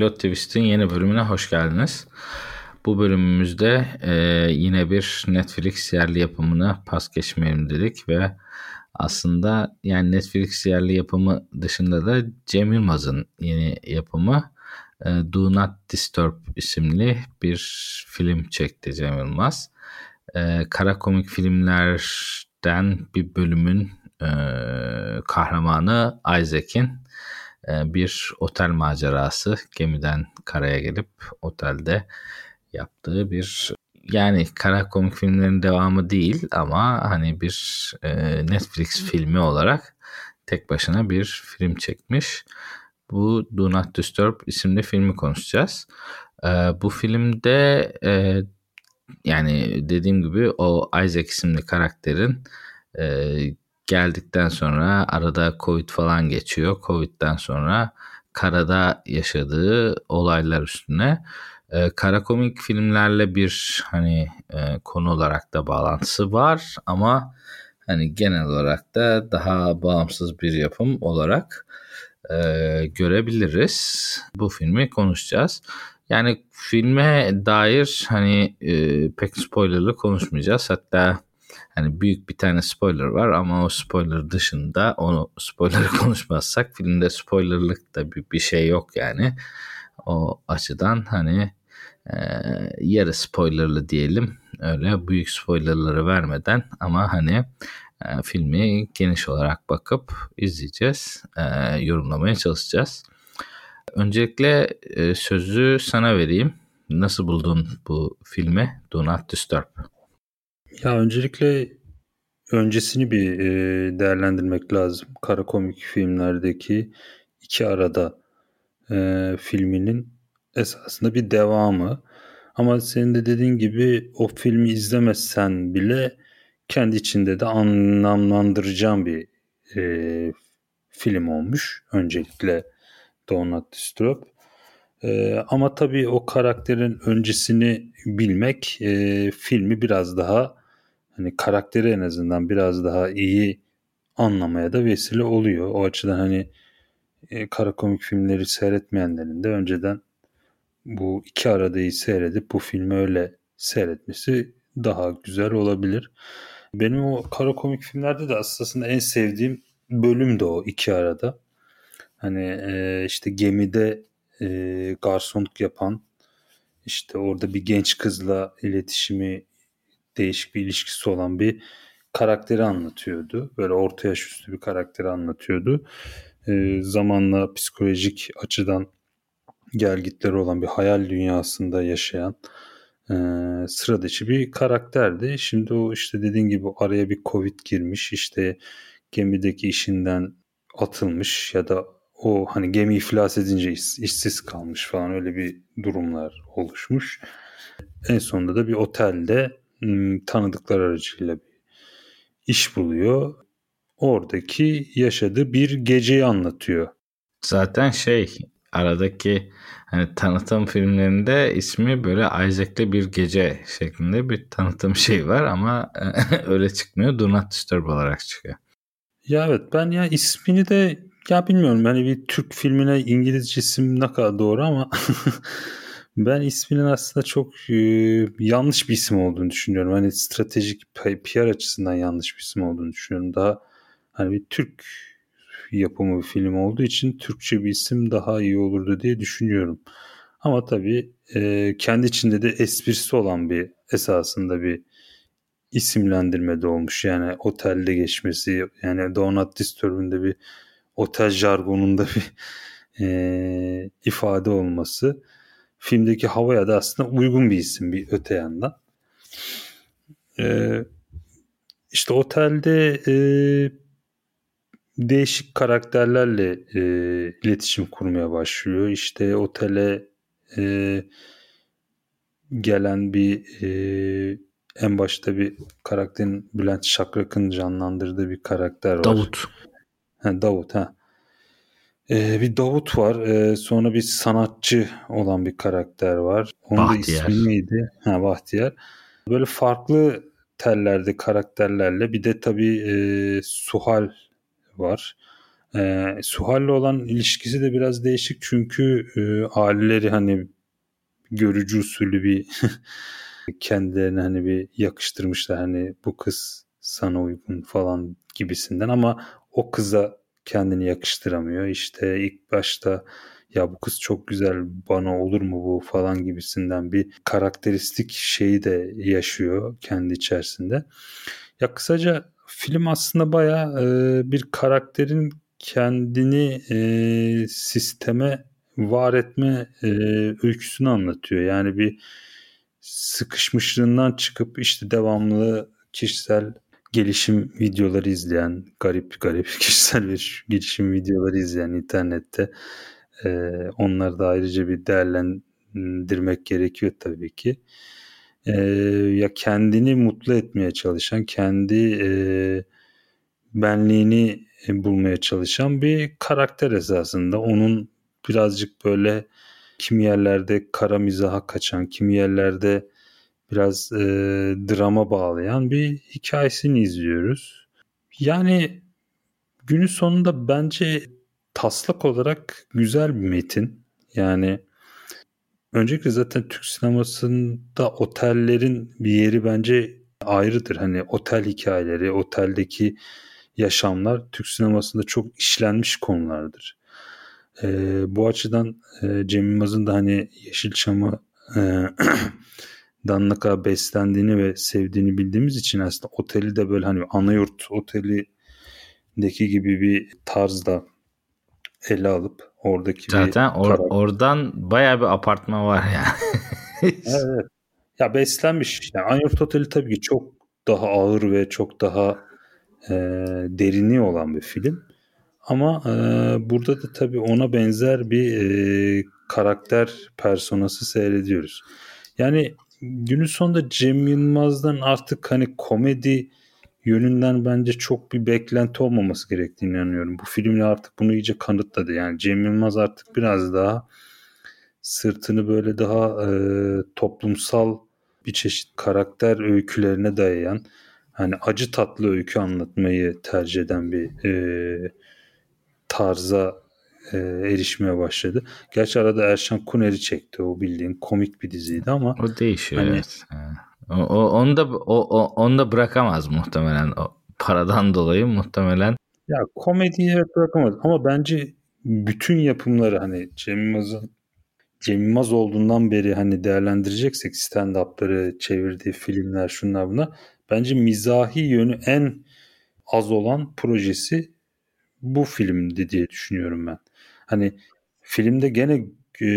Pilot Twist'in yeni bölümüne hoş geldiniz. Bu bölümümüzde e, yine bir Netflix yerli yapımına pas geçmeyelim dedik ve aslında yani Netflix yerli yapımı dışında da Cem Yılmaz'ın yeni yapımı e, Do Not Disturb isimli bir film çekti Cem Yılmaz. E, kara komik filmlerden bir bölümün e, kahramanı Isaac'in bir otel macerası gemiden karaya gelip otelde yaptığı bir yani kara komik filmlerin devamı değil ama hani bir e, Netflix filmi olarak tek başına bir film çekmiş. Bu Do Not Disturb isimli filmi konuşacağız. E, bu filmde e, yani dediğim gibi o Isaac isimli karakterin e, geldikten sonra arada Covid falan geçiyor. Covid'den sonra karada yaşadığı olaylar üstüne e, kara komik filmlerle bir hani e, konu olarak da bağlantısı var ama hani genel olarak da daha bağımsız bir yapım olarak e, görebiliriz. Bu filmi konuşacağız. Yani filme dair hani e, pek spoilerlı konuşmayacağız. Hatta hani büyük bir tane spoiler var ama o spoiler dışında onu spoiler konuşmazsak filmde spoilerlık da bir, bir şey yok yani. O açıdan hani e, yarı spoilerlı diyelim. Öyle büyük spoilerları vermeden ama hani e, filmi geniş olarak bakıp izleyeceğiz. E, yorumlamaya çalışacağız. Öncelikle e, sözü sana vereyim. Nasıl buldun bu filmi Do Not Disturb? Ya öncelikle öncesini bir e, değerlendirmek lazım. Kara komik filmlerdeki iki arada e, filminin esasında bir devamı. Ama senin de dediğin gibi o filmi izlemezsen bile kendi içinde de anlamlandıracağım bir e, film olmuş. Öncelikle Donut Disturb. E, ama tabii o karakterin öncesini bilmek e, filmi biraz daha hani karakteri en azından biraz daha iyi anlamaya da vesile oluyor. O açıdan hani e, kara komik filmleri seyretmeyenlerin de önceden bu iki aradayı seyredip bu filmi öyle seyretmesi daha güzel olabilir. Benim o kara komik filmlerde de aslında en sevdiğim bölüm de o iki arada. Hani e, işte gemide e, garsonluk yapan işte orada bir genç kızla iletişimi değişik bir ilişkisi olan bir karakteri anlatıyordu. Böyle orta yaş üstü bir karakteri anlatıyordu. E, zamanla psikolojik açıdan gelgitleri olan bir hayal dünyasında yaşayan e, sıra dışı bir karakterdi. Şimdi o işte dediğin gibi araya bir Covid girmiş işte gemideki işinden atılmış ya da o hani gemi iflas edince iş, işsiz kalmış falan öyle bir durumlar oluşmuş. En sonunda da bir otelde tanıdıklar aracıyla bir iş buluyor. Oradaki yaşadığı bir geceyi anlatıyor. Zaten şey aradaki hani tanıtım filmlerinde ismi böyle Isaac'le bir gece şeklinde bir tanıtım şey var ama öyle çıkmıyor. Do Not Disturb olarak çıkıyor. Ya evet ben ya ismini de ya bilmiyorum hani bir Türk filmine İngilizce isim ne kadar doğru ama Ben isminin aslında çok e, yanlış bir isim olduğunu düşünüyorum. Hani stratejik PR açısından yanlış bir isim olduğunu düşünüyorum. Daha hani bir Türk yapımı bir film olduğu için Türkçe bir isim daha iyi olurdu diye düşünüyorum. Ama tabii e, kendi içinde de esprisi olan bir esasında bir isimlendirme de olmuş. Yani otelde geçmesi yani Donut Disturb'ün de bir otel jargonunda bir e, ifade olması filmdeki havaya da aslında uygun bir isim bir öte yandan. Ee, işte otelde e, değişik karakterlerle e, iletişim kurmaya başlıyor. İşte otele e, gelen bir e, en başta bir karakterin Bülent Şakrak'ın canlandırdığı bir karakter var. Davut. Ha, Davut ha. Ee, bir Davut var. Ee, sonra bir sanatçı olan bir karakter var. Onun Bahtiyar. da ismi neydi? Ha, Bahtiyar. Böyle farklı tellerde karakterlerle bir de tabii e, Suhal var. E, Suhal'le olan ilişkisi de biraz değişik çünkü e, aileleri hani görücü usulü bir kendilerine hani bir yakıştırmışlar hani bu kız sana uygun falan gibisinden ama o kıza kendini yakıştıramıyor. İşte ilk başta ya bu kız çok güzel bana olur mu bu falan gibisinden bir karakteristik şeyi de yaşıyor kendi içerisinde. Ya kısaca film aslında baya e, bir karakterin kendini e, sisteme var etme e, öyküsünü anlatıyor. Yani bir sıkışmışlığından çıkıp işte devamlı kişisel gelişim videoları izleyen, garip garip kişisel bir gelişim videoları izleyen internette e, onları da ayrıca bir değerlendirmek gerekiyor tabii ki. E, ya kendini mutlu etmeye çalışan, kendi e, benliğini bulmaya çalışan bir karakter esasında. Onun birazcık böyle kimi yerlerde kara mizaha kaçan, kimi yerlerde biraz e, drama bağlayan bir hikayesini izliyoruz. Yani günün sonunda bence taslak olarak güzel bir metin. Yani öncelikle zaten Türk sinemasında otellerin bir yeri bence ayrıdır. Hani otel hikayeleri, oteldeki yaşamlar Türk sinemasında çok işlenmiş konulardır. Ee, bu açıdan e, Cem Yılmaz'ın da hani Yeşilçam'ı e, dan ne kadar beslendiğini ve sevdiğini bildiğimiz için aslında oteli de böyle hani anayurt otelindeki gibi bir tarzda ele alıp oradaki Zaten or, oradan baya bir apartman var ya. evet. Ya beslenmiş. Yani Anayurt Oteli tabii ki çok daha ağır ve çok daha e, derinliği olan bir film. Ama e, burada da tabii ona benzer bir e, karakter personası seyrediyoruz. Yani günün sonunda Cem Yılmaz'dan artık hani komedi yönünden bence çok bir beklenti olmaması gerektiğini inanıyorum. Bu filmle artık bunu iyice kanıtladı. Yani Cem Yılmaz artık biraz daha sırtını böyle daha e, toplumsal bir çeşit karakter öykülerine dayayan hani acı tatlı öykü anlatmayı tercih eden bir e, tarza e, erişmeye başladı. Gerçi arada Erşan Kuneri çekti o bildiğin komik bir diziydi ama. O değişiyor hani, evet. O, o, onu da o, o, onu da bırakamaz muhtemelen o paradan dolayı muhtemelen. Ya komediyi evet bırakamaz ama bence bütün yapımları hani Cem Yılmaz'ın Cem Yılmaz olduğundan beri hani değerlendireceksek stand-up'ları, çevirdiği filmler, şunlar buna bence mizahi yönü en az olan projesi bu filmdi diye düşünüyorum ben. Hani filmde gene e,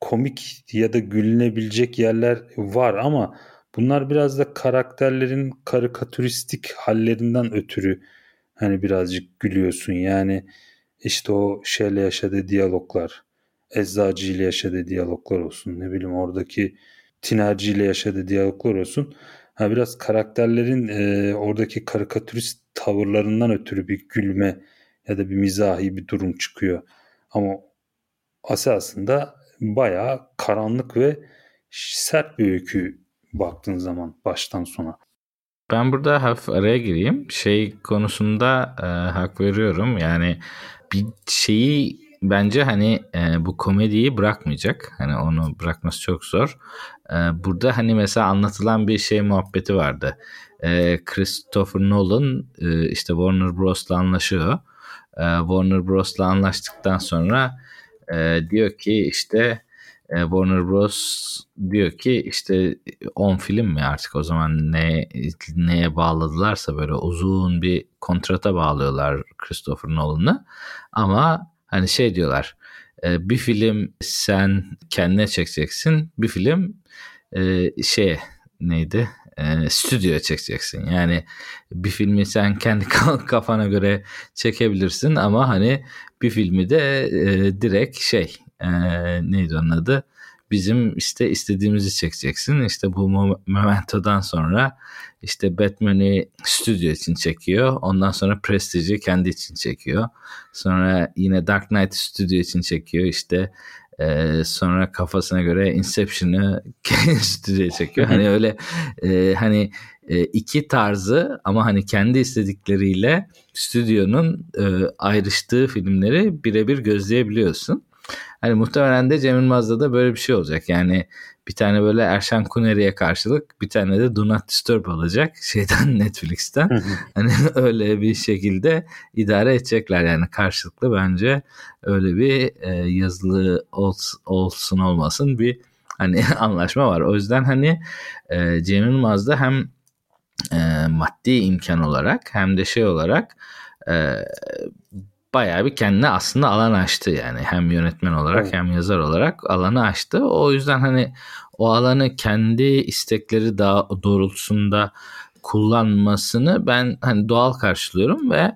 komik ya da gülünebilecek yerler var ama bunlar biraz da karakterlerin karikatüristik hallerinden ötürü hani birazcık gülüyorsun. Yani işte o şeyle yaşadığı diyaloglar, eczacı ile yaşadığı diyaloglar olsun. Ne bileyim oradaki tinerci ile yaşadığı diyaloglar olsun. Ha biraz karakterlerin e, oradaki karikatürist tavırlarından ötürü bir gülme ya da bir mizahi bir durum çıkıyor. Ama esasında bayağı karanlık ve sert bir öykü baktığın zaman baştan sona. Ben burada hafif araya gireyim. Şey konusunda e, hak veriyorum. Yani bir şeyi bence hani e, bu komediyi bırakmayacak. Hani onu bırakması çok zor. E, burada hani mesela anlatılan bir şey muhabbeti vardı. E, Christopher Nolan e, işte Warner Bros'la anlaşıyor. E, Warner Bros'la anlaştıktan sonra e, diyor ki işte e, Warner Bros. diyor ki işte 10 film mi artık o zaman ne neye bağladılarsa böyle uzun bir kontrata bağlıyorlar Christopher Nolan'ı. Ama hani şey diyorlar e, bir film sen kendine çekeceksin bir film e, şey neydi e, stüdyoya çekeceksin. Yani bir filmi sen kendi kafana göre çekebilirsin ama hani bir filmi de e, direkt şey e, neydi onun adı? Bizim işte istediğimizi çekeceksin. İşte bu Memento'dan sonra işte Batman'i stüdyo için çekiyor. Ondan sonra Prestige'i kendi için çekiyor. Sonra yine Dark Knight stüdyo için çekiyor. İşte e, sonra kafasına göre Inception'ı stüdyoya çekiyor. Hani öyle e, hani e, iki tarzı ama hani kendi istedikleriyle stüdyonun e, ayrıştığı filmleri birebir gözleyebiliyorsun. Hani muhtemelen de Cem Yılmaz'da da böyle bir şey olacak. Yani bir tane böyle Erşan Kuneri'ye karşılık bir tane de Do Not Disturb alacak şeyden Netflix'ten. hani öyle bir şekilde idare edecekler yani karşılıklı bence öyle bir e, yazılı olsun, olsun olmasın bir hani anlaşma var. O yüzden hani e, Cem Yılmaz'da hem e, maddi imkan olarak hem de şey olarak e, bayağı bir kendine aslında alan açtı yani hem yönetmen olarak evet. hem yazar olarak alanı açtı. O yüzden hani o alanı kendi istekleri daha doğrultusunda kullanmasını ben hani doğal karşılıyorum ve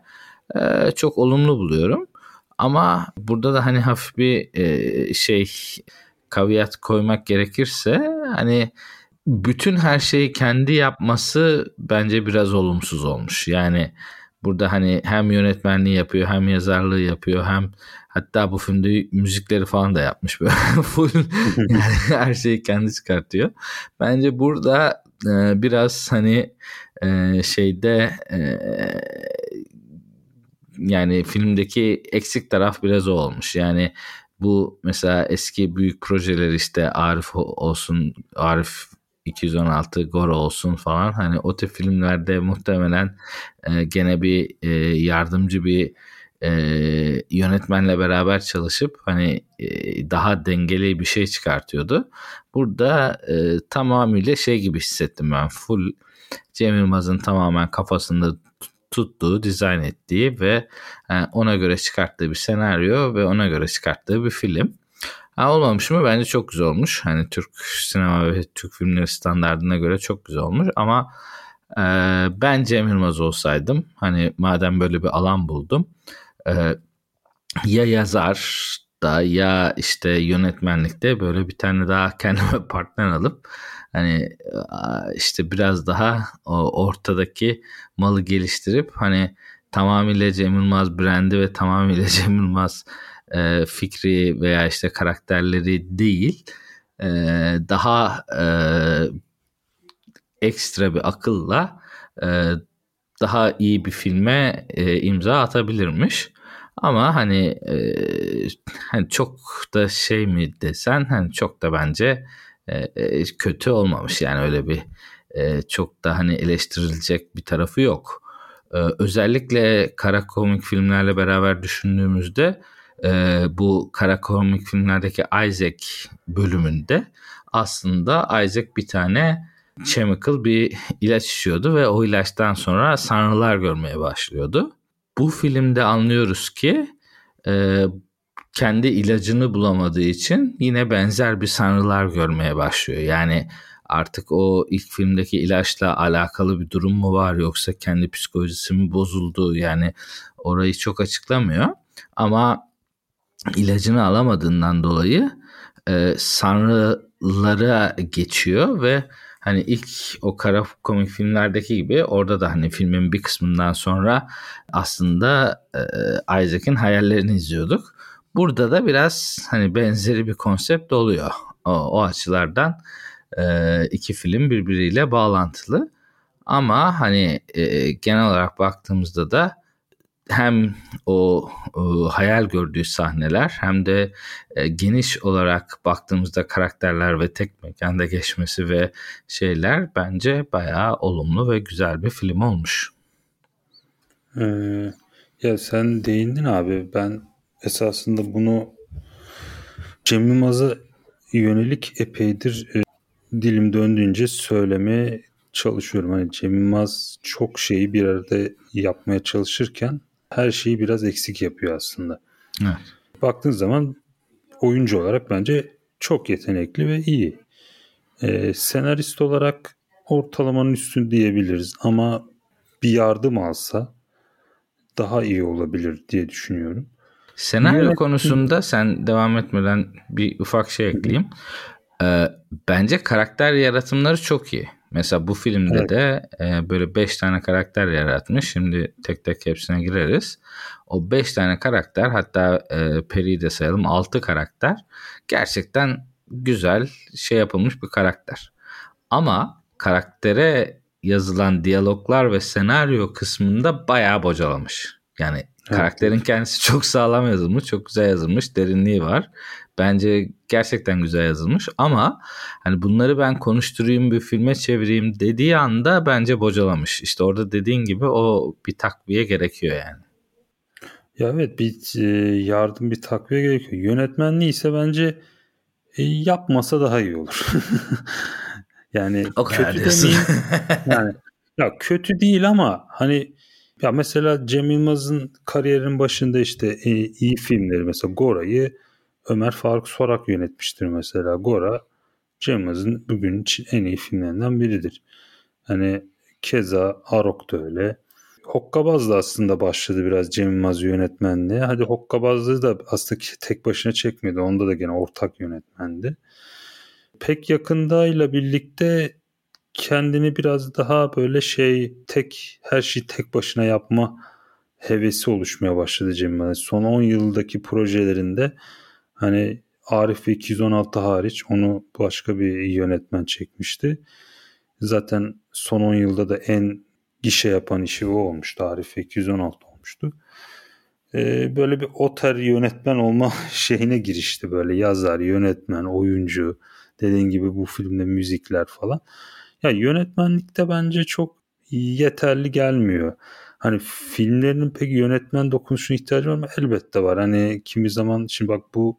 e, çok olumlu buluyorum. Ama burada da hani hafif bir e, şey kaviyat koymak gerekirse hani bütün her şeyi kendi yapması bence biraz olumsuz olmuş. Yani burada hani hem yönetmenliği yapıyor hem yazarlığı yapıyor hem hatta bu filmde müzikleri falan da yapmış böyle full yani her şeyi kendi çıkartıyor. Bence burada e, biraz hani e, şeyde e, yani filmdeki eksik taraf biraz o olmuş. Yani bu mesela eski büyük projeler işte Arif olsun Arif 216 Goro olsun falan hani o tip filmlerde muhtemelen e, gene bir e, yardımcı bir e, yönetmenle beraber çalışıp hani e, daha dengeli bir şey çıkartıyordu. Burada e, tamamıyla şey gibi hissettim ben full Cem Yılmaz'ın tamamen kafasında tuttuğu, dizayn ettiği ve e, ona göre çıkarttığı bir senaryo ve ona göre çıkarttığı bir film. Ha, olmamış mı? Bence çok güzel olmuş. Hani Türk sinema ve Türk filmleri standartına göre çok güzel olmuş. Ama e, ben Cem Yılmaz olsaydım hani madem böyle bir alan buldum e, ya yazar da ya işte yönetmenlikte böyle bir tane daha kendime partner alıp hani işte biraz daha ortadaki malı geliştirip hani tamamıyla Cem Yılmaz brandi ve tamamıyla Cem Yılmaz e, fikri veya işte karakterleri değil e, daha e, ekstra bir akılla e, daha iyi bir filme e, imza atabilirmiş. Ama hani e, hani çok da şey mi desen hani çok da bence e, e, kötü olmamış yani öyle bir e, çok da hani eleştirilecek bir tarafı yok. E, özellikle kara komik filmlerle beraber düşündüğümüzde e, bu kara komik filmlerdeki Isaac bölümünde aslında Isaac bir tane chemical bir ilaç içiyordu ve o ilaçtan sonra sanrılar görmeye başlıyordu. Bu filmde anlıyoruz ki e, kendi ilacını bulamadığı için yine benzer bir sanrılar görmeye başlıyor. Yani artık o ilk filmdeki ilaçla alakalı bir durum mu var yoksa kendi psikolojisi mi bozuldu yani orayı çok açıklamıyor. Ama ilacını alamadığından dolayı e, sanrılara geçiyor ve hani ilk o kara komik filmlerdeki gibi orada da hani filmin bir kısmından sonra aslında e, Isaac'in hayallerini izliyorduk. Burada da biraz hani benzeri bir konsept oluyor. O, o açılardan e, iki film birbiriyle bağlantılı. Ama hani e, genel olarak baktığımızda da hem o, o hayal gördüğü sahneler hem de e, geniş olarak baktığımızda karakterler ve tek mekanda geçmesi ve şeyler bence bayağı olumlu ve güzel bir film olmuş. Ee, ya sen değindin abi. Ben esasında bunu Cem Yılmaz'a yönelik epeydir e, dilim döndüğünce söylemeye çalışıyorum. Hani Cem Yılmaz çok şeyi bir arada yapmaya çalışırken her şeyi biraz eksik yapıyor aslında. Evet. Baktığın zaman oyuncu olarak bence çok yetenekli ve iyi. Ee, senarist olarak ortalamanın üstün diyebiliriz ama bir yardım alsa daha iyi olabilir diye düşünüyorum. Senaryo evet. konusunda sen devam etmeden bir ufak şey ekleyeyim. Ee, bence karakter yaratımları çok iyi. Mesela bu filmde evet. de e, böyle 5 tane karakter yaratmış. Şimdi tek tek hepsine gireriz. O 5 tane karakter hatta e, Peri'yi de sayalım 6 karakter. Gerçekten güzel şey yapılmış bir karakter. Ama karaktere yazılan diyaloglar ve senaryo kısmında bayağı bocalamış. Yani evet. karakterin kendisi çok sağlam yazılmış, çok güzel yazılmış, derinliği var. Bence gerçekten güzel yazılmış ama hani bunları ben konuşturayım bir filme çevireyim dediği anda bence bocalamış. İşte orada dediğin gibi o bir takviye gerekiyor yani. Ya evet bir e, yardım bir takviye gerekiyor. Yönetmenliği ise bence e, yapmasa daha iyi olur. yani o kötü demeyeyim. yani ya kötü değil ama hani ya mesela Cem Yılmaz'ın kariyerinin başında işte e, iyi filmleri mesela Gora'yı Ömer Faruk Sorak yönetmiştir mesela. Gora Cem bugün en iyi filmlerinden biridir. Hani keza Arok da öyle. Hokkabaz da aslında başladı biraz Cem Yılmaz yönetmenliğe. Hadi Hokkabazlığı da aslında tek başına çekmedi. Onda da gene ortak yönetmendi. Pek yakındayla birlikte kendini biraz daha böyle şey tek her şeyi tek başına yapma hevesi oluşmaya başladı Cem Yılmaz. Son 10 yıldaki projelerinde hani Arif ve 216 hariç onu başka bir yönetmen çekmişti. Zaten son 10 yılda da en gişe yapan işi o olmuştu. Arif 216 olmuştu. Ee, böyle bir oter yönetmen olma şeyine girişti böyle yazar, yönetmen, oyuncu dediğin gibi bu filmde müzikler falan. Ya yönetmenlikte bence çok yeterli gelmiyor. Hani filmlerinin peki yönetmen dokunuşuna ihtiyacı var mı? Elbette var. Hani kimi zaman şimdi bak bu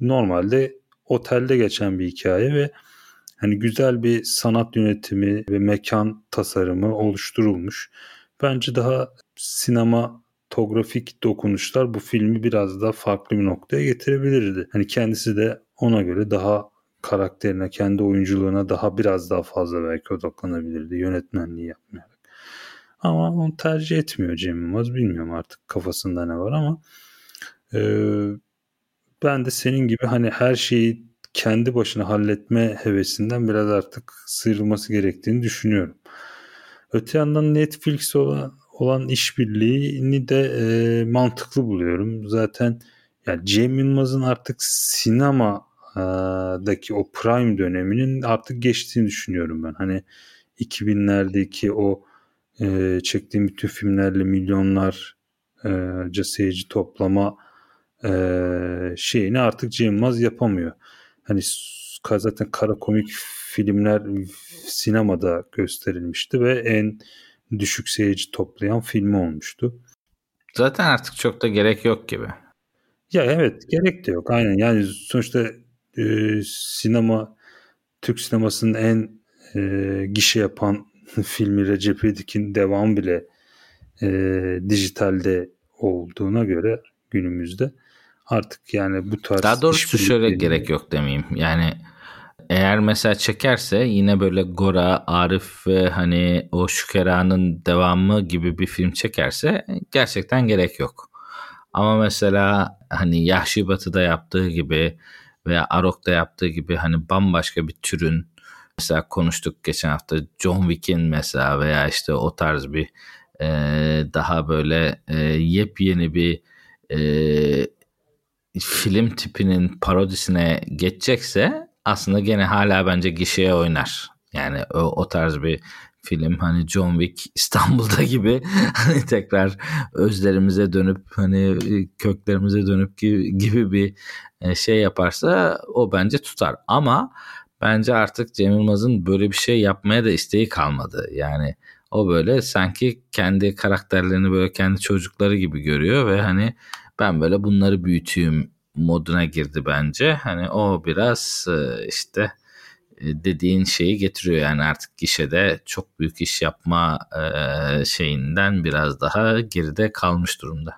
normalde otelde geçen bir hikaye ve hani güzel bir sanat yönetimi ve mekan tasarımı oluşturulmuş. Bence daha sinematografik dokunuşlar bu filmi biraz daha farklı bir noktaya getirebilirdi. Hani kendisi de ona göre daha karakterine, kendi oyunculuğuna daha biraz daha fazla belki odaklanabilirdi yönetmenliği yapmayarak. Ama onu tercih etmiyor Cem Yılmaz. Bilmiyorum artık kafasında ne var ama e, ben de senin gibi hani her şeyi kendi başına halletme hevesinden biraz artık sıyrılması gerektiğini düşünüyorum. Öte yandan Netflix olan, olan işbirliğini de e, mantıklı buluyorum. Zaten yani Cem Yılmaz'ın artık sinemadaki o prime döneminin artık geçtiğini düşünüyorum ben. Hani 2000'lerdeki o e, çektiğim bütün filmlerle milyonlarca seyirci toplama e, şeyini artık Cem yapamıyor. Hani zaten kara komik filmler sinemada gösterilmişti ve en düşük seyirci toplayan filmi olmuştu. Zaten artık çok da gerek yok gibi. Ya evet gerek de yok aynen yani sonuçta e, sinema Türk sinemasının en e, gişe yapan filmi Recep İvedik'in devam bile e, dijitalde olduğuna göre günümüzde artık yani bu tarz Daha doğrusu şöyle gerek yok demeyeyim. Yani eğer mesela çekerse yine böyle Gora, Arif ve hani o Şükera'nın devamı gibi bir film çekerse gerçekten gerek yok. Ama mesela hani Yahşi Batı'da yaptığı gibi veya Arok'ta yaptığı gibi hani bambaşka bir türün mesela konuştuk geçen hafta John Wick'in mesela veya işte o tarz bir e, daha böyle e, yepyeni bir e, film tipinin parodisine geçecekse aslında gene hala bence gişeye oynar. Yani o, o tarz bir film hani John Wick İstanbul'da gibi hani tekrar özlerimize dönüp hani köklerimize dönüp gibi, gibi bir e, şey yaparsa o bence tutar. Ama bence artık Cem Yılmaz'ın böyle bir şey yapmaya da isteği kalmadı. Yani o böyle sanki kendi karakterlerini böyle kendi çocukları gibi görüyor ve hani ben böyle bunları büyüteyim moduna girdi bence. Hani o biraz e, işte e, dediğin şeyi getiriyor yani artık gişede çok büyük iş yapma e, şeyinden biraz daha geride kalmış durumda.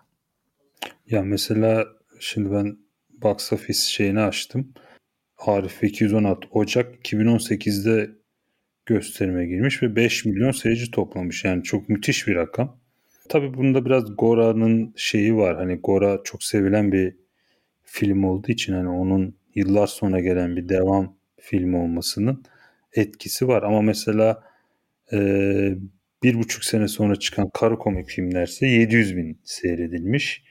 Ya mesela şimdi ben box office şeyini açtım. Arif 216 Ocak 2018'de gösterime girmiş ve 5 milyon seyirci toplamış. Yani çok müthiş bir rakam. Tabii bunda biraz Gora'nın şeyi var. Hani Gora çok sevilen bir film olduğu için hani onun yıllar sonra gelen bir devam film olmasının etkisi var ama mesela e, bir buçuk sene sonra çıkan kara komik filmlerse 700 bin seyredilmiş.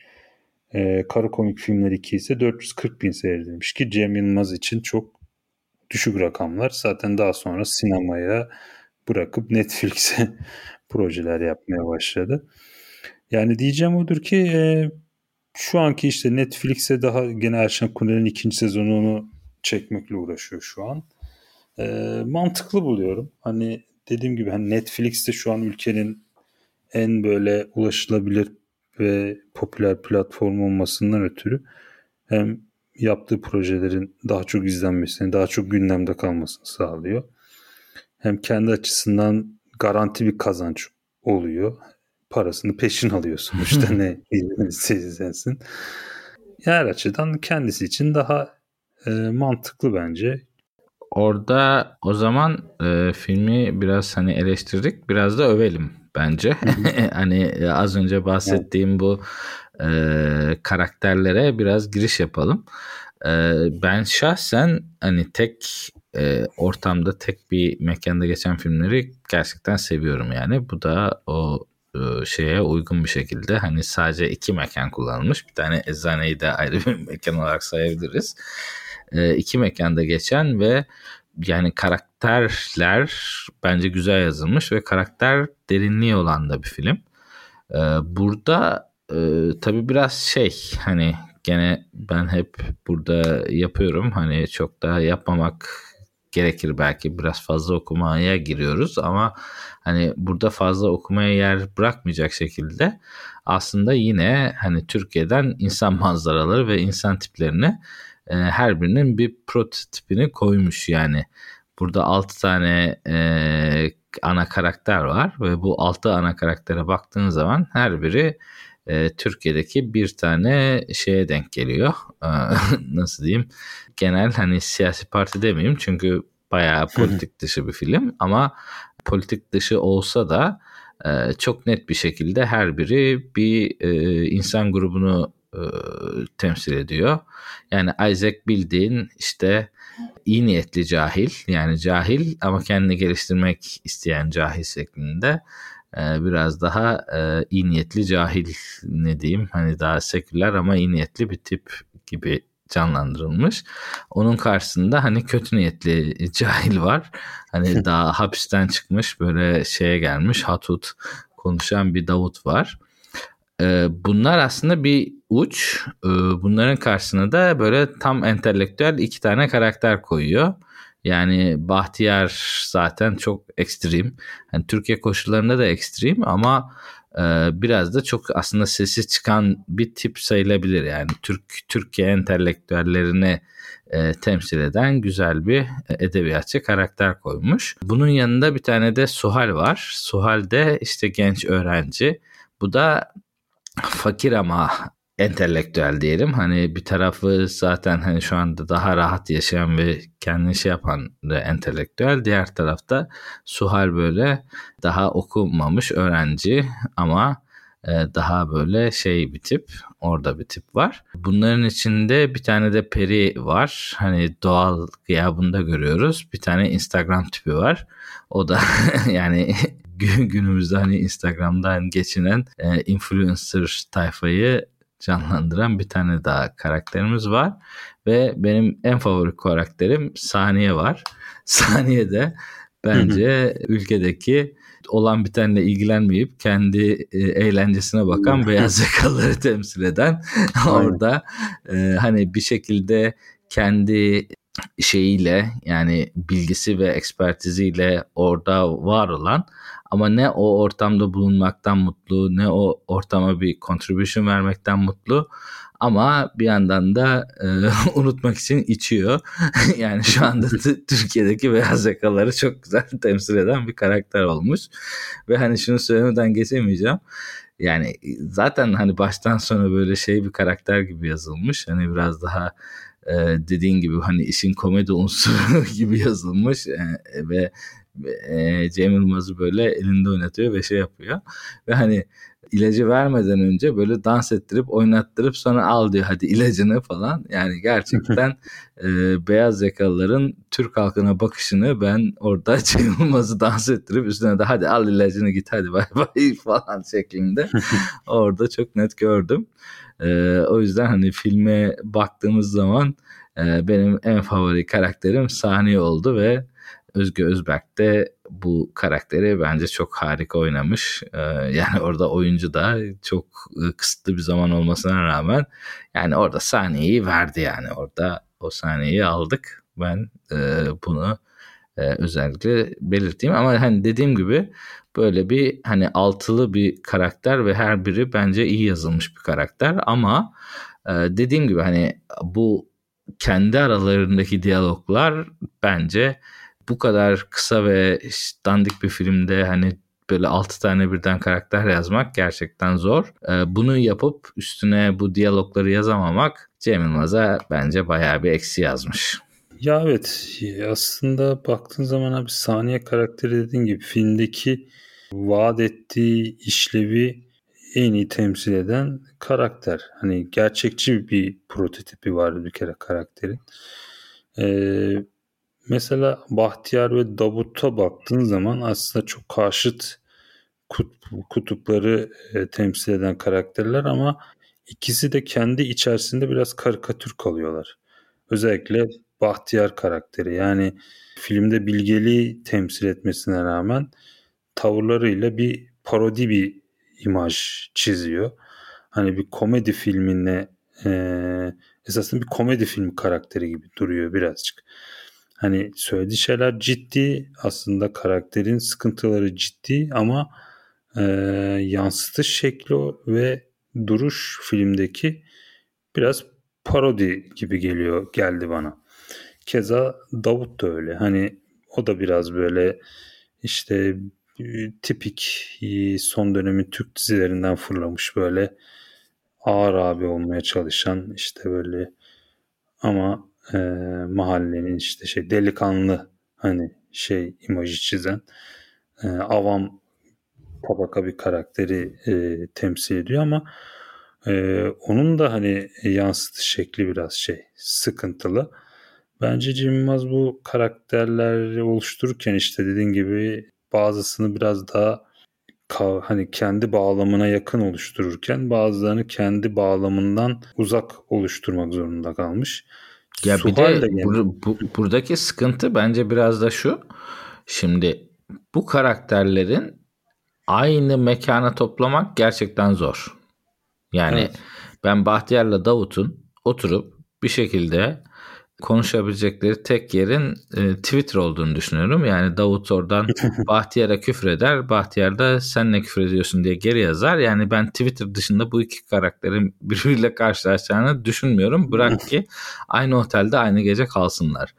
E, kara komik filmler 2 ise 440 bin seyredilmiş ki Cem Yılmaz için çok düşük rakamlar. Zaten daha sonra sinemaya bırakıp Netflix'e projeler yapmaya başladı. Yani diyeceğim odur ki e, şu anki işte Netflix'e daha gene Erşen Kuneri'nin ikinci sezonunu çekmekle uğraşıyor şu an. E, mantıklı buluyorum. Hani dediğim gibi hani Netflix'te şu an ülkenin en böyle ulaşılabilir ve popüler platform olmasından ötürü hem yaptığı projelerin daha çok izlenmesini, daha çok gündemde kalmasını sağlıyor. Hem kendi açısından garanti bir kazanç oluyor. Parasını peşin alıyorsun işte ne izlensin. Her açıdan kendisi için daha e, mantıklı bence. Orada o zaman e, filmi biraz hani eleştirdik, biraz da övelim bence. hani e, az önce bahsettiğim evet. bu e, karakterlere biraz giriş yapalım. E, ben şahsen hani tek e, ortamda tek bir mekanda geçen filmleri gerçekten seviyorum yani. Bu da o e, şeye uygun bir şekilde hani sadece iki mekan kullanılmış. Bir tane eczaneyi de ayrı bir mekan olarak sayabiliriz. E, iki mekanda geçen ve yani karakterler bence güzel yazılmış ve karakter derinliği olan da bir film. E, burada e, tabii biraz şey hani gene ben hep burada yapıyorum hani çok daha yapmamak gerekir belki biraz fazla okumaya giriyoruz ama hani burada fazla okumaya yer bırakmayacak şekilde aslında yine hani Türkiye'den insan manzaraları ve insan tiplerini e, her birinin bir prototipini koymuş yani. Burada 6 tane e, ana karakter var ve bu 6 ana karaktere baktığın zaman her biri e, Türkiye'deki bir tane şeye denk geliyor. E, nasıl diyeyim? Genel hani siyasi parti demeyeyim çünkü bayağı politik dışı bir film ama politik dışı olsa da e, çok net bir şekilde her biri bir e, insan grubunu e, temsil ediyor. Yani Isaac bildiğin işte iyi niyetli cahil yani cahil ama kendini geliştirmek isteyen cahil şeklinde biraz daha e, iyi niyetli cahil ne diyeyim hani daha seküler ama iyi niyetli bir tip gibi canlandırılmış. Onun karşısında hani kötü niyetli cahil var. Hani daha hapisten çıkmış böyle şeye gelmiş hatut konuşan bir Davut var. Ee, bunlar aslında bir uç. Ee, bunların karşısına da böyle tam entelektüel iki tane karakter koyuyor. Yani Bahtiyar zaten çok ekstrem. Yani Türkiye koşullarında da ekstrem ama e, biraz da çok aslında sesi çıkan bir tip sayılabilir. Yani Türk Türkiye entelektüellerini e, temsil eden güzel bir edebiyatçı karakter koymuş. Bunun yanında bir tane de Suhal var. Suhal de işte genç öğrenci. Bu da fakir ama entelektüel diyelim. Hani bir tarafı zaten hani şu anda daha rahat yaşayan ve kendini şey yapan da entelektüel. Diğer tarafta Suhal böyle daha okumamış öğrenci ama e, daha böyle şey bir tip. Orada bir tip var. Bunların içinde bir tane de peri var. Hani doğal gıyabında görüyoruz. Bir tane Instagram tipi var. O da yani günümüzde hani Instagram'dan geçinen e, influencer tayfayı canlandıran bir tane daha karakterimiz var. Ve benim en favori karakterim Saniye var. Saniye de bence ülkedeki olan bitenle ilgilenmeyip kendi e, eğlencesine bakan beyaz yakalıları temsil eden orada e, hani bir şekilde kendi şeyiyle yani bilgisi ve ekspertiziyle orada var olan ama ne o ortamda bulunmaktan mutlu ne o ortama bir contribution vermekten mutlu ama bir yandan da e, unutmak için içiyor. yani şu anda Türkiye'deki beyaz yakaları çok güzel temsil eden bir karakter olmuş. Ve hani şunu söylemeden geçemeyeceğim. Yani zaten hani baştan sona böyle şey bir karakter gibi yazılmış. Hani biraz daha e, dediğin gibi hani işin komedi unsuru gibi yazılmış e, ve e, Cem Yılmaz'ı böyle elinde oynatıyor ve şey yapıyor. Ve hani ilacı vermeden önce böyle dans ettirip oynattırıp sonra al diyor hadi ilacını falan. Yani gerçekten e, beyaz yakalıların Türk halkına bakışını ben orada Cem Yılmaz'ı dans ettirip üstüne de hadi al ilacını git hadi bay bay falan şeklinde orada çok net gördüm. E, o yüzden hani filme baktığımız zaman e, benim en favori karakterim Sani oldu ve Özge Özberk de bu karakteri bence çok harika oynamış. Ee, yani orada oyuncu da çok e, kısıtlı bir zaman olmasına rağmen yani orada sahneyi verdi yani orada o sahneyi aldık. Ben e, bunu e, özellikle belirteyim ama hani dediğim gibi böyle bir hani altılı bir karakter ve her biri bence iyi yazılmış bir karakter ama dediğim gibi hani bu kendi aralarındaki diyaloglar bence bu kadar kısa ve dandik bir filmde hani böyle 6 tane birden karakter yazmak gerçekten zor. Ee, bunu yapıp üstüne bu diyalogları yazamamak Cem Yılmaz'a bence bayağı bir eksi yazmış. Ya evet aslında baktığın zaman abi saniye karakteri dediğin gibi filmdeki vaat ettiği işlevi en iyi temsil eden karakter. Hani gerçekçi bir prototipi var bir kere karakterin. Ee, Mesela Bahtiyar ve Davut'a baktığın zaman aslında çok karşıt kutupları e, temsil eden karakterler ama ikisi de kendi içerisinde biraz karikatür kalıyorlar. Özellikle Bahtiyar karakteri yani filmde bilgeliği temsil etmesine rağmen tavırlarıyla bir parodi bir imaj çiziyor. Hani bir komedi filmine e, esasında bir komedi film karakteri gibi duruyor birazcık. Hani söylediği şeyler ciddi aslında karakterin sıkıntıları ciddi ama e, yansıtış şekli ve duruş filmdeki biraz parodi gibi geliyor geldi bana. Keza Davut da öyle. Hani o da biraz böyle işte tipik son dönemin Türk dizilerinden fırlamış böyle ağır abi olmaya çalışan işte böyle ama e, mahallenin işte şey delikanlı hani şey imajı çizen e, avam tabaka bir karakteri e, temsil ediyor ama e, onun da hani yansıtı şekli biraz şey sıkıntılı. Bence Cem Yılmaz bu karakterleri oluştururken işte dediğin gibi bazısını biraz daha hani kendi bağlamına yakın oluştururken bazılarını kendi bağlamından uzak oluşturmak zorunda kalmış. Ya bir de bur, bu, buradaki sıkıntı bence biraz da şu. Şimdi bu karakterlerin aynı mekana toplamak gerçekten zor. Yani evet. ben Bahtiyar'la Davut'un oturup bir şekilde konuşabilecekleri tek yerin e, Twitter olduğunu düşünüyorum. Yani Davut oradan Bahtiyar'a küfür eder. Bahtiyar da sen ne küfür ediyorsun diye geri yazar. Yani ben Twitter dışında bu iki karakterin birbiriyle karşılaşacağını düşünmüyorum. Bırak ki aynı otelde aynı gece kalsınlar.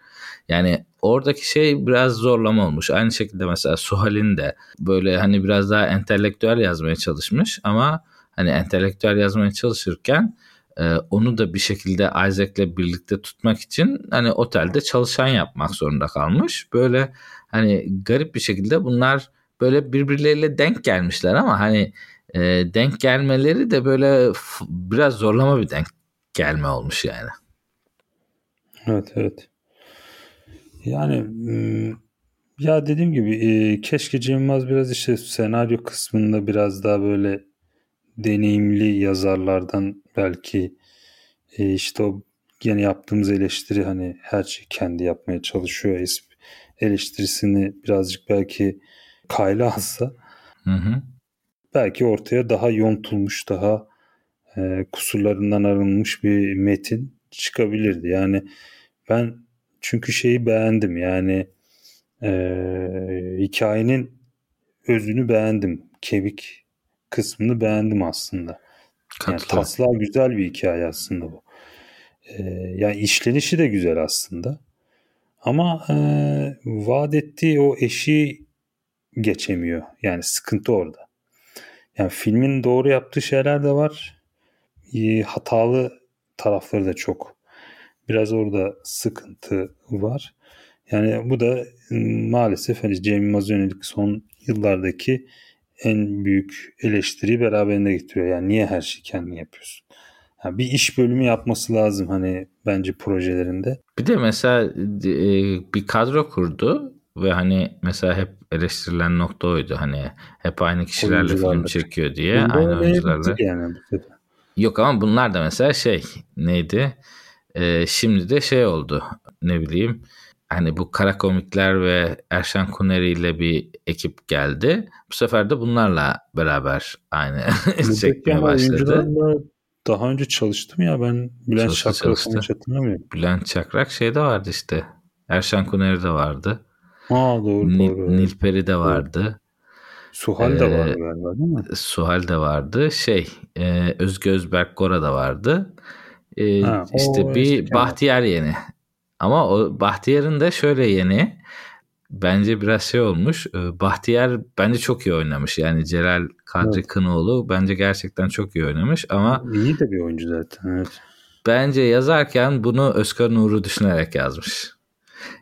Yani oradaki şey biraz zorlama olmuş. Aynı şekilde mesela Suhal'in de böyle hani biraz daha entelektüel yazmaya çalışmış ama hani entelektüel yazmaya çalışırken e, onu da bir şekilde Isaac'le birlikte tutmak için hani otelde çalışan yapmak zorunda kalmış. Böyle hani garip bir şekilde bunlar böyle birbirleriyle denk gelmişler ama hani e, denk gelmeleri de böyle biraz zorlama bir denk gelme olmuş yani. Evet evet. Yani ya dediğim gibi e, keşke Cem biraz işte senaryo kısmında biraz daha böyle deneyimli yazarlardan belki e, işte o yine yaptığımız eleştiri hani her şey kendi yapmaya çalışıyor eleştirisini birazcık belki kayla alsa hı hı. belki ortaya daha yontulmuş daha e, kusurlarından arınmış bir metin çıkabilirdi. Yani ben çünkü şeyi beğendim yani e, hikayenin özünü beğendim. Kemik kısmını beğendim aslında. Yani taslağı güzel bir hikaye aslında bu. Ee, yani işlenişi de güzel aslında. Ama e, vaat ettiği o eşi geçemiyor. Yani sıkıntı orada. Yani filmin doğru yaptığı şeyler de var. E, hatalı tarafları da çok. Biraz orada sıkıntı var. Yani bu da maalesef hani Cem Yılmaz'a yönelik son yıllardaki en büyük eleştiriyi beraberinde getiriyor. Yani niye her şeyi kendin yapıyorsun? Yani bir iş bölümü yapması lazım hani bence projelerinde. Bir de mesela e, bir kadro kurdu ve hani mesela hep eleştirilen nokta oydu. Hani hep aynı kişilerle film çekiyor diye. Bunda aynı oyuncularla. Yani Yok ama bunlar da mesela şey neydi? Ee, şimdi de şey oldu. Ne bileyim hani bu kara komikler ve Erşan Kuneri ile bir ekip geldi. Bu sefer de bunlarla beraber aynı çekmeye başladı. Daha önce çalıştım ya ben Bülent Çakrak'ı hiç hatırlamıyorum. Bülent Çakrak şeyde vardı işte. Erşan Kuneri de vardı. Aa doğru Nil, doğru. Nilperi de vardı. Suhal ee, de vardı galiba değil mi? Suhal de vardı. Şey e, Özge Özberk Gora da vardı. E, ha, işte bir Bahtiyar yeni. Ama o Bahtiyar'ın da şöyle yeni. Bence biraz şey olmuş. E, Bahtiyar bence çok iyi oynamış. Yani Celal Kadri evet. Kınoğlu bence gerçekten çok iyi oynamış ama iyi de bir oyuncu zaten. Evet. Bence yazarken bunu Özkan Nur'u düşünerek yazmış.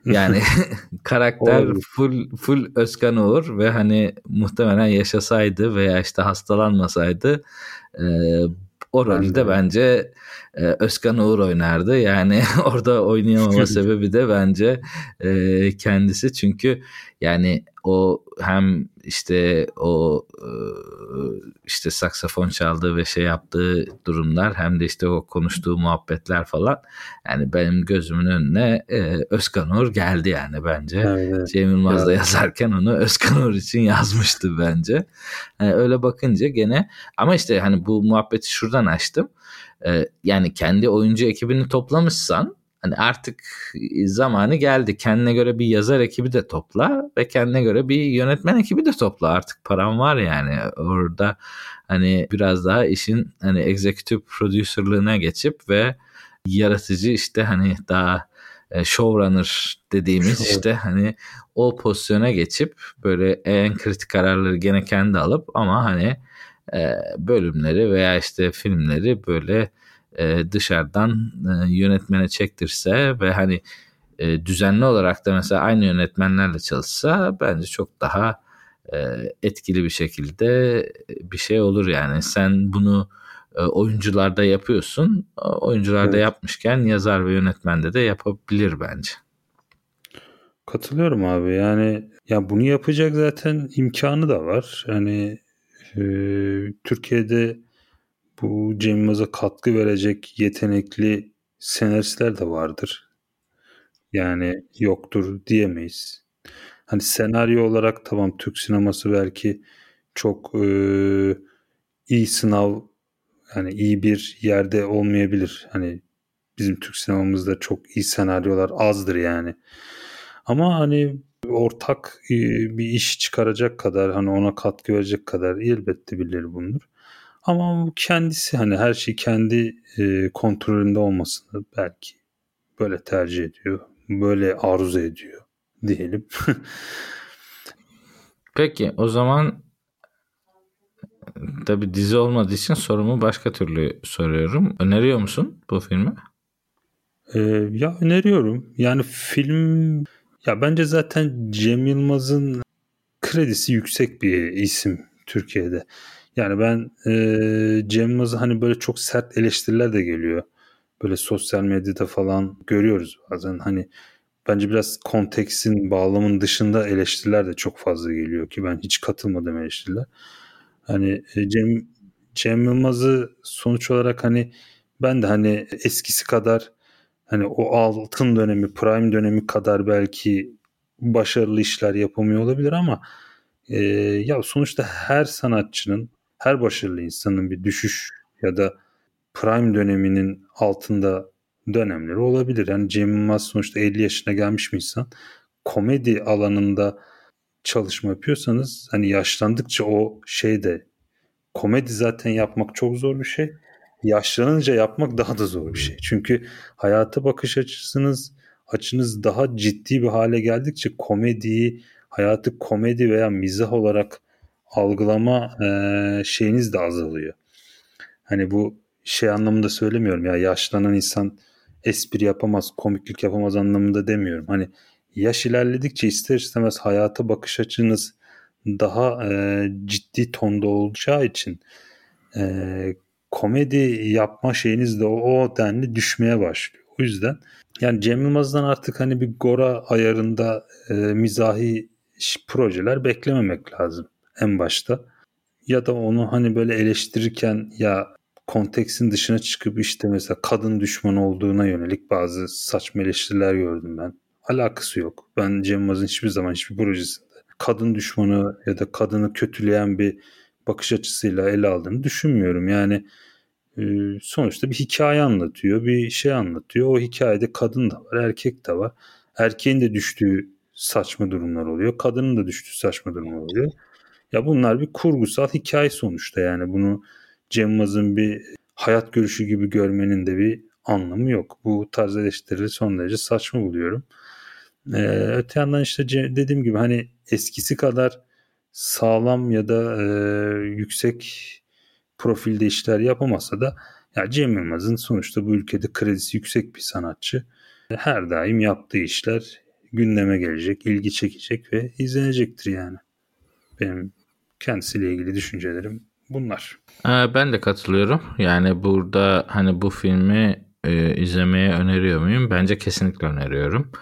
Yani karakter full full Özkan Uğur ve hani muhtemelen yaşasaydı veya işte hastalanmasaydı e, o rolü de bence e, Özkan Uğur oynardı. Yani orada oynayamama sebebi de bence e, kendisi. Çünkü yani o hem işte o e, işte saksafon çaldığı ve şey yaptığı durumlar hem de işte o konuştuğu muhabbetler falan yani benim gözümün önüne e, Özkan Uğur geldi yani bence. Evet. Cem Yılmaz da yazarken onu Özkan Uğur için yazmıştı bence. Yani öyle bakınca gene ama işte hani bu muhabbeti şuradan açtım. E, yani kendi oyuncu ekibini toplamışsan Hani artık zamanı geldi. Kendine göre bir yazar ekibi de topla ve kendine göre bir yönetmen ekibi de topla. Artık param var yani. Orada hani biraz daha işin hani executive producer'lığına geçip ve yaratıcı işte hani daha e, showrunner dediğimiz işte hani o pozisyona geçip böyle en kritik kararları gene kendi alıp ama hani e, bölümleri veya işte filmleri böyle e, dışarıdan e, yönetmene çektirse ve hani e, düzenli olarak da mesela aynı yönetmenlerle çalışsa bence çok daha e, etkili bir şekilde bir şey olur yani. Sen bunu e, oyuncularda yapıyorsun. Oyuncularda evet. yapmışken yazar ve yönetmende de yapabilir bence. Katılıyorum abi. Yani ya bunu yapacak zaten imkanı da var. Yani e, Türkiye'de bu Cem Yılmaz'a katkı verecek yetenekli senaristler de vardır. Yani yoktur diyemeyiz. Hani senaryo olarak tamam Türk sineması belki çok e, iyi sınav yani iyi bir yerde olmayabilir. Hani bizim Türk sinemamızda çok iyi senaryolar azdır yani. Ama hani ortak e, bir iş çıkaracak kadar hani ona katkı verecek kadar elbette birileri bulunur. Ama bu kendisi hani her şey kendi e, kontrolünde olmasını belki böyle tercih ediyor. Böyle arzu ediyor diyelim. Peki o zaman tabi dizi olmadığı için sorumu başka türlü soruyorum. Öneriyor musun bu filmi? Ee, ya öneriyorum. Yani film ya bence zaten Cem Yılmaz'ın kredisi yüksek bir isim Türkiye'de. Yani ben e, Cem Yılmaz'a hani böyle çok sert eleştiriler de geliyor. Böyle sosyal medyada falan görüyoruz bazen hani bence biraz konteksin bağlamın dışında eleştiriler de çok fazla geliyor ki ben hiç katılmadım eleştiriler. Hani e, Cem Cem Yılmaz'ı sonuç olarak hani ben de hani eskisi kadar hani o altın dönemi, prime dönemi kadar belki başarılı işler yapamıyor olabilir ama e, ya sonuçta her sanatçının her başarılı insanın bir düşüş ya da prime döneminin altında dönemleri olabilir. Yani Cem Yılmaz sonuçta 50 yaşına gelmiş bir insan. Komedi alanında çalışma yapıyorsanız hani yaşlandıkça o şey de komedi zaten yapmak çok zor bir şey. Yaşlanınca yapmak daha da zor bir şey. Çünkü hayata bakış açısınız açınız daha ciddi bir hale geldikçe komediyi hayatı komedi veya mizah olarak algılama e, şeyiniz de azalıyor. Hani bu şey anlamında söylemiyorum ya yaşlanan insan espri yapamaz, komiklik yapamaz anlamında demiyorum. Hani yaş ilerledikçe ister istemez hayata bakış açınız daha e, ciddi tonda olacağı için e, komedi yapma şeyiniz de o, o denli düşmeye başlıyor. O yüzden yani Cem Yılmaz'dan artık hani bir Gora ayarında e, mizahi projeler beklememek lazım en başta. Ya da onu hani böyle eleştirirken ya konteksin dışına çıkıp işte mesela kadın düşman olduğuna yönelik bazı saçma eleştiriler gördüm ben. Alakası yok. Ben Cem Yılmaz'ın hiçbir zaman hiçbir projesinde kadın düşmanı ya da kadını kötüleyen bir bakış açısıyla ele aldığını düşünmüyorum. Yani e, sonuçta bir hikaye anlatıyor, bir şey anlatıyor. O hikayede kadın da var, erkek de var. Erkeğin de düştüğü saçma durumlar oluyor. Kadının da düştüğü saçma durumlar oluyor. Ya bunlar bir kurgusal hikaye sonuçta yani bunu Cem Yılmaz'ın bir hayat görüşü gibi görmenin de bir anlamı yok. Bu tarz eleştirileri son derece saçma buluyorum. Ee, öte yandan işte dediğim gibi hani eskisi kadar sağlam ya da e, yüksek profilde işler yapamasa da ya Cem Yılmaz'ın sonuçta bu ülkede kredisi yüksek bir sanatçı. Her daim yaptığı işler gündeme gelecek, ilgi çekecek ve izlenecektir yani. Benim kendisiyle ilgili düşüncelerim bunlar. Ee, ben de katılıyorum. Yani burada hani bu filmi e, izlemeye öneriyor muyum? Bence kesinlikle öneriyorum.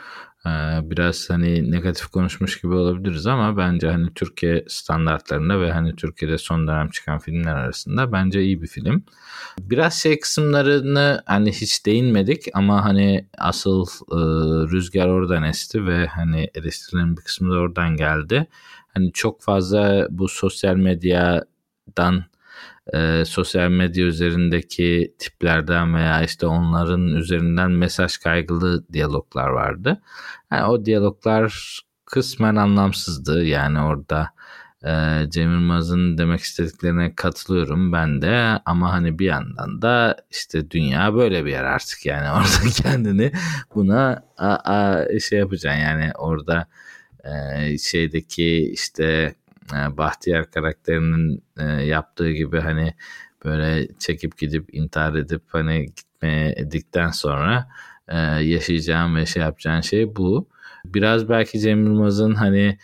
Ee, biraz hani negatif konuşmuş gibi olabiliriz ama bence hani Türkiye standartlarında ve hani Türkiye'de son dönem çıkan filmler arasında bence iyi bir film. Biraz şey kısımlarını hani hiç değinmedik ama hani asıl e, rüzgar oradan esti ve hani eleştirilerin bir kısmı da oradan geldi. Hani çok fazla bu sosyal medyadan e, sosyal medya üzerindeki tiplerden veya işte onların üzerinden mesaj kaygılı diyaloglar vardı. Yani o diyaloglar kısmen anlamsızdı. Yani orada e, Cem Yılmaz'ın demek istediklerine katılıyorum ben de ama hani bir yandan da işte dünya böyle bir yer artık yani orada kendini buna a, a, şey yapacaksın yani orada şeydeki işte e, Bahtiyar karakterinin yaptığı gibi hani böyle çekip gidip intihar edip hani gitmeye edikten sonra yaşayacağım ve şey yapacağın şey bu. Biraz belki Cem Yılmaz'ın hani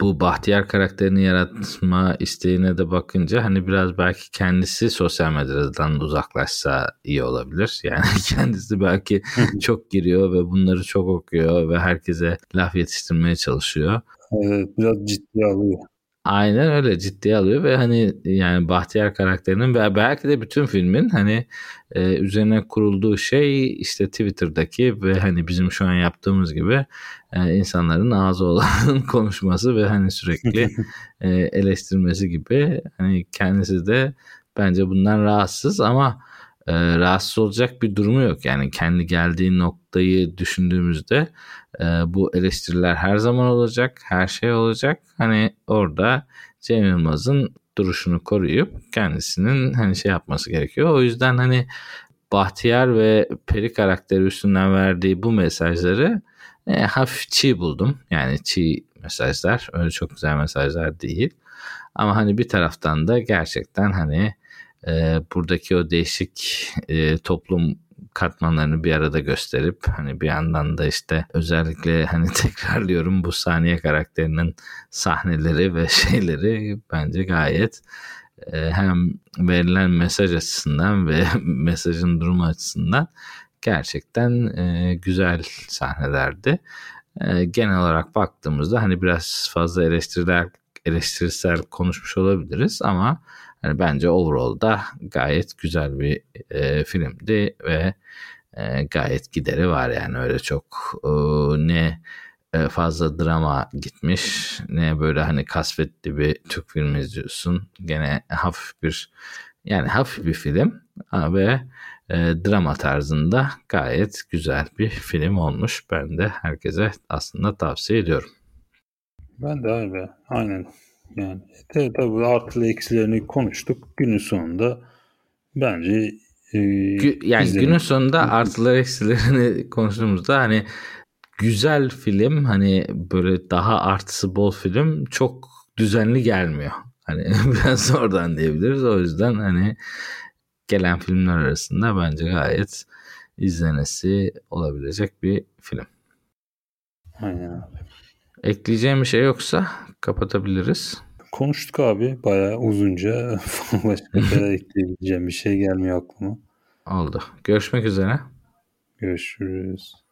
bu Bahtiyar karakterini yaratma isteğine de bakınca hani biraz belki kendisi sosyal medyadan uzaklaşsa iyi olabilir. Yani kendisi belki çok giriyor ve bunları çok okuyor ve herkese laf yetiştirmeye çalışıyor. Evet, biraz ciddiye alıyor. Aynen öyle ciddiye alıyor ve hani yani Bahtiyar karakterinin ve belki de bütün filmin hani e, üzerine kurulduğu şey işte Twitter'daki ve hani bizim şu an yaptığımız gibi e, insanların ağzı olan konuşması ve hani sürekli e, eleştirmesi gibi. Hani kendisi de bence bundan rahatsız ama e, rahatsız olacak bir durumu yok. Yani kendi geldiği noktayı düşündüğümüzde e, bu eleştiriler her zaman olacak, her şey olacak. Hani orada Cem Yılmaz'ın duruşunu koruyup kendisinin hani şey yapması gerekiyor. O yüzden hani Bahtiyar ve Peri karakteri üstünden verdiği bu mesajları e, hafif çiğ buldum. Yani çiğ mesajlar. Öyle çok güzel mesajlar değil. Ama hani bir taraftan da gerçekten hani e, buradaki o değişik e, toplum katmanlarını bir arada gösterip hani bir yandan da işte özellikle hani tekrarlıyorum bu saniye karakterinin sahneleri ve şeyleri bence gayet e, hem verilen mesaj açısından ve mesajın durumu açısından gerçekten e, güzel sahnelerdi. E, genel olarak baktığımızda hani biraz fazla eleştiriler eleştirisel konuşmuş olabiliriz ama yani bence overall'da gayet güzel bir e, filmdi ve e, gayet gideri var yani öyle çok e, ne e, fazla drama gitmiş ne böyle hani kasvetli bir Türk filmi izliyorsun gene hafif bir yani hafif bir film ve e, drama tarzında gayet güzel bir film olmuş. Ben de herkese aslında tavsiye ediyorum. Ben de abi aynen yani tabii, tabii artılı eksilerini konuştuk. Günün sonunda bence e, yani izlemek. günün sonunda artıları eksilerini konuştuğumuzda hani güzel film hani böyle daha artısı bol film çok düzenli gelmiyor. Hani biraz oradan diyebiliriz. O yüzden hani gelen filmler arasında bence gayet izlenesi olabilecek bir film. Aynen. Ekleyeceğim bir şey yoksa kapatabiliriz. Konuştuk abi bayağı uzunca. Başka da ekleyebileceğim bir şey gelmiyor aklıma. Oldu. Görüşmek üzere. Görüşürüz.